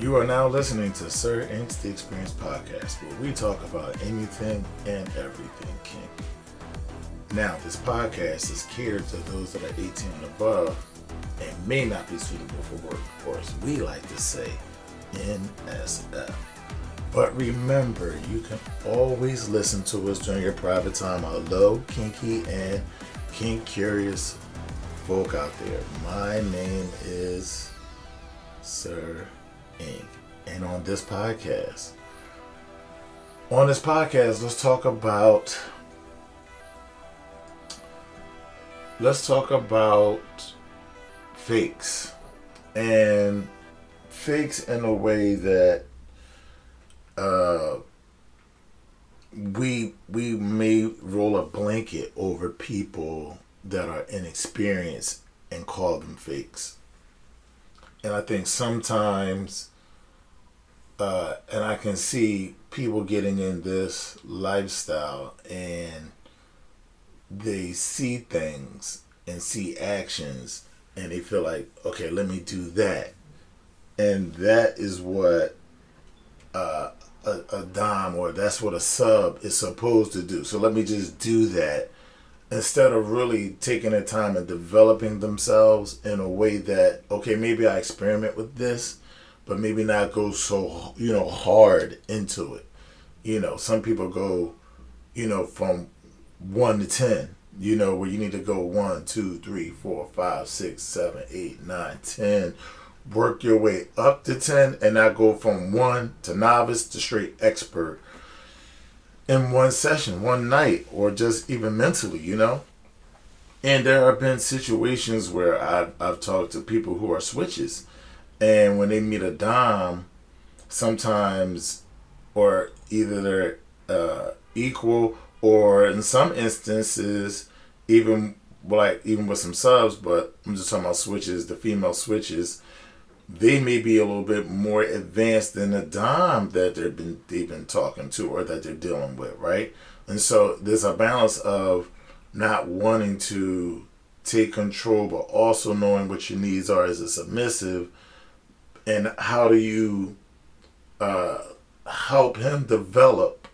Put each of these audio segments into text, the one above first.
You are now listening to Sir Ink's The Experience podcast, where we talk about anything and everything kink. Now, this podcast is catered to those that are 18 and above and may not be suitable for work, or as we like to say, NSF. But remember, you can always listen to us during your private time. Hello, kinky and kink curious folk out there. My name is Sir Ink. And on this podcast, on this podcast, let's talk about let's talk about fakes and fakes in a way that uh, we we may roll a blanket over people that are inexperienced and call them fakes. And I think sometimes, uh, and I can see people getting in this lifestyle and they see things and see actions and they feel like, okay, let me do that. And that is what uh, a, a dom or that's what a sub is supposed to do. So let me just do that instead of really taking the time and developing themselves in a way that okay maybe i experiment with this but maybe not go so you know hard into it. You know some people go you know from one to ten you know where you need to go one two three four five six seven eight nine ten. Work your way up to 10 and not go from one to novice to straight expert in one session, one night, or just even mentally, you know? And there have been situations where I've, I've talked to people who are switches, and when they meet a Dom, sometimes, or either they're uh, equal, or in some instances, even like even with some subs, but I'm just talking about switches, the female switches, they may be a little bit more advanced than the dom that they've been they've been talking to or that they're dealing with, right? And so there's a balance of not wanting to take control, but also knowing what your needs are as a submissive, and how do you uh, help him develop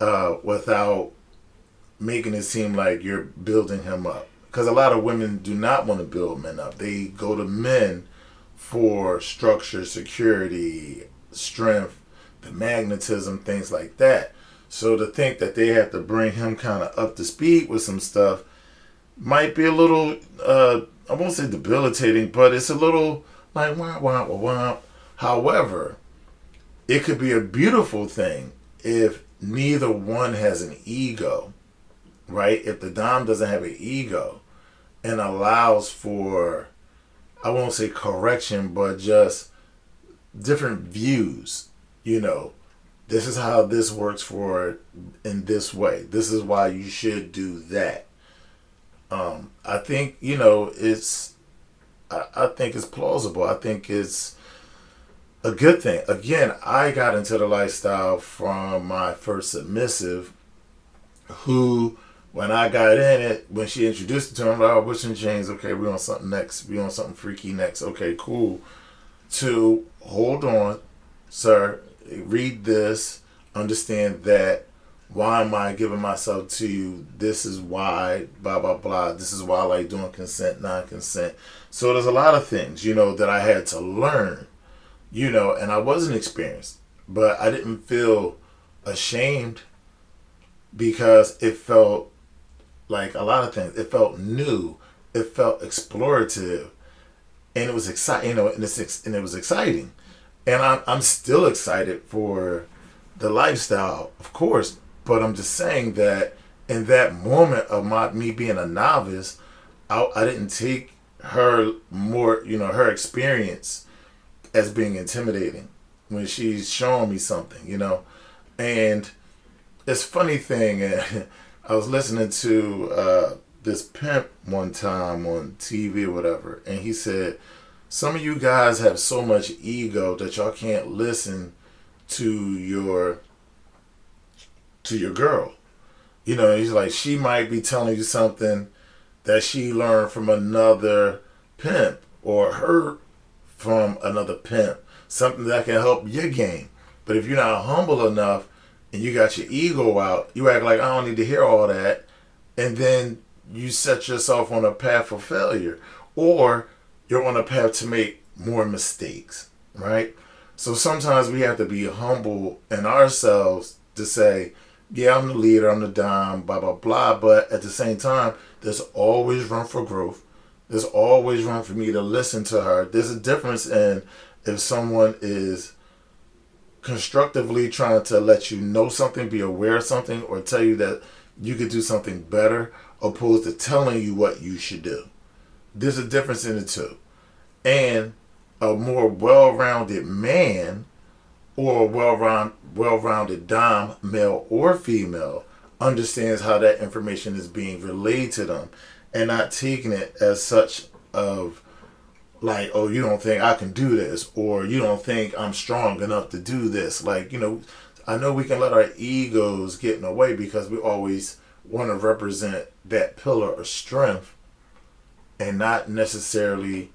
uh, without making it seem like you're building him up. Because a lot of women do not want to build men up. They go to men for structure, security, strength, the magnetism, things like that. So to think that they have to bring him kind of up to speed with some stuff might be a little, uh, I won't say debilitating, but it's a little like wah wah wah wah. However, it could be a beautiful thing if neither one has an ego, right? If the Dom doesn't have an ego and allows for I won't say correction, but just different views. You know, this is how this works for in this way. This is why you should do that. Um, I think you know it's. I, I think it's plausible. I think it's a good thing. Again, I got into the lifestyle from my first submissive, who when I got in it, when she introduced it to him, like, oh, what's in chains? Okay, we on something next. We on something freaky next. Okay, cool. To hold on, sir, read this, understand that. Why am I giving myself to you? This is why, blah, blah, blah. This is why I like doing consent, non consent. So there's a lot of things, you know, that I had to learn, you know, and I wasn't experienced, but I didn't feel ashamed because it felt like a lot of things. It felt new. It felt explorative, and it was exciting. You know, and it's and it was exciting, and I'm I'm still excited for the lifestyle, of course. But I'm just saying that in that moment of my me being a novice, I, I didn't take her more, you know, her experience as being intimidating when she's showing me something, you know, and it's funny thing. I was listening to uh, this pimp one time on TV or whatever, and he said, "Some of you guys have so much ego that y'all can't listen to your to your girl." You know, he's like, she might be telling you something that she learned from another pimp, or her from another pimp, something that can help your game. But if you're not humble enough and you got your ego out, you act like I don't need to hear all that, and then you set yourself on a path for failure, or you're on a path to make more mistakes, right? So sometimes we have to be humble in ourselves to say, yeah, I'm the leader, I'm the dom, blah, blah, blah. But at the same time, there's always room for growth. There's always room for me to listen to her. There's a difference in if someone is constructively trying to let you know something, be aware of something, or tell you that you could do something better, opposed to telling you what you should do. There's a difference in the two. And a more well-rounded man or a well-round, well-rounded dom, male or female, understands how that information is being relayed to them and not taking it as such of like, oh, you don't think I can do this, or you don't think I'm strong enough to do this. Like, you know, I know we can let our egos get in the way because we always want to represent that pillar of strength and not necessarily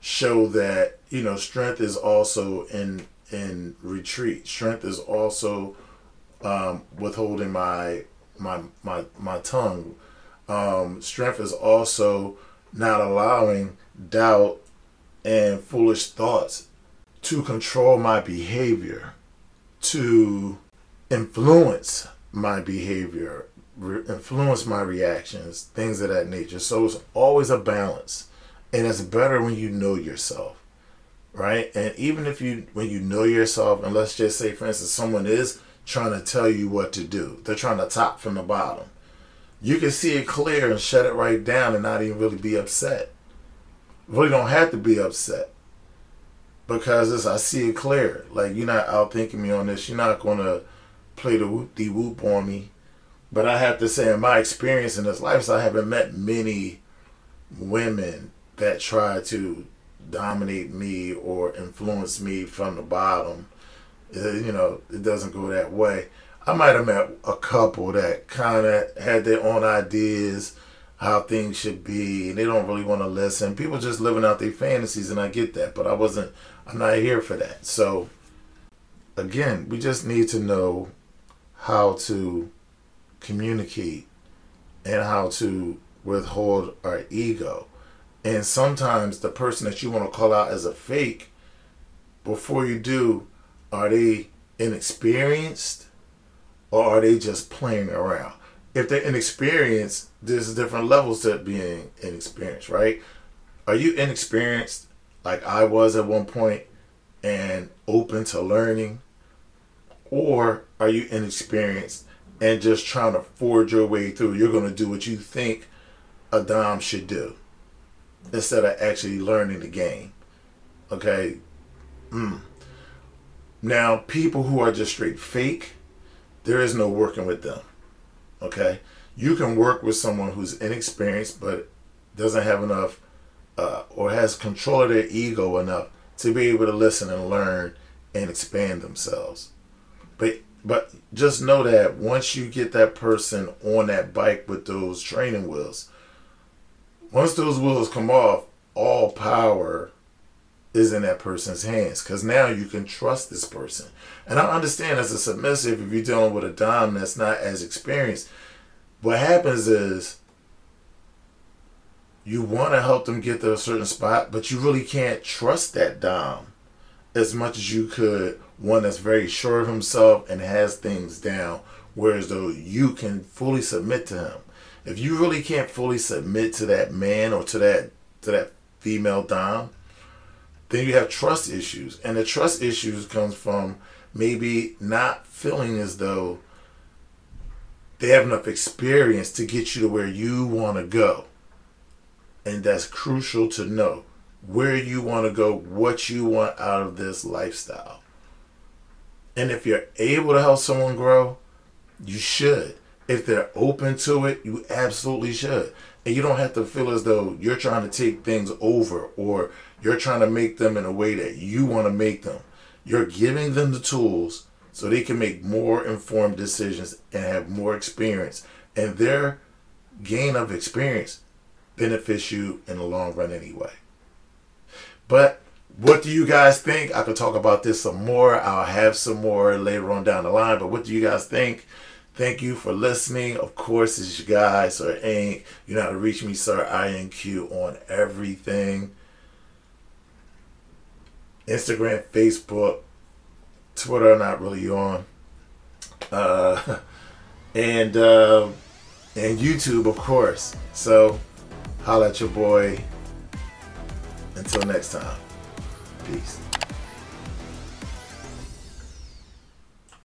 show that, you know, strength is also in in retreat. Strength is also um, withholding my my my my tongue um, strength is also not allowing doubt and foolish thoughts to control my behavior, to influence my behavior, re- influence my reactions, things of that nature. So it's always a balance. And it's better when you know yourself, right? And even if you, when you know yourself, and let's just say, for instance, someone is trying to tell you what to do, they're trying to top from the bottom you can see it clear and shut it right down and not even really be upset. Really don't have to be upset because it's, I see it clear. Like you're not out thinking me on this. You're not gonna play the whoop de whoop on me. But I have to say, in my experience in this life, so I haven't met many women that try to dominate me or influence me from the bottom. Uh, you know, it doesn't go that way. I might have met a couple that kind of had their own ideas how things should be, and they don't really want to listen. People just living out their fantasies, and I get that, but I wasn't. I'm not here for that. So, again, we just need to know how to communicate and how to withhold our ego. And sometimes the person that you want to call out as a fake, before you do, are they inexperienced? or are they just playing around? If they're inexperienced, there's different levels to being inexperienced, right? Are you inexperienced like I was at one point and open to learning? Or are you inexperienced and just trying to forge your way through? You're going to do what you think a Dom should do instead of actually learning the game. Okay? Mm. Now, people who are just straight fake, there is no working with them. Okay? You can work with someone who's inexperienced but doesn't have enough uh, or has control of their ego enough to be able to listen and learn and expand themselves. But but just know that once you get that person on that bike with those training wheels, once those wheels come off, all power is in that person's hands because now you can trust this person. And I understand as a submissive, if you're dealing with a dom that's not as experienced, what happens is you want to help them get to a certain spot, but you really can't trust that dom as much as you could one that's very sure of himself and has things down, whereas though you can fully submit to him. If you really can't fully submit to that man or to that to that female dom, then you have trust issues. And the trust issues comes from maybe not feeling as though they have enough experience to get you to where you want to go. And that's crucial to know where you want to go, what you want out of this lifestyle. And if you're able to help someone grow, you should. If they're open to it, you absolutely should. And you don't have to feel as though you're trying to take things over or you're trying to make them in a way that you want to make them. You're giving them the tools so they can make more informed decisions and have more experience. And their gain of experience benefits you in the long run anyway. But what do you guys think? I could talk about this some more. I'll have some more later on down the line. But what do you guys think? Thank you for listening. Of course, it's your guy, Sir Ink. You know how to reach me, Sir INQ, on everything Instagram, Facebook, Twitter, not really on. Uh, and uh, and YouTube, of course. So, holla at your boy. Until next time. Peace.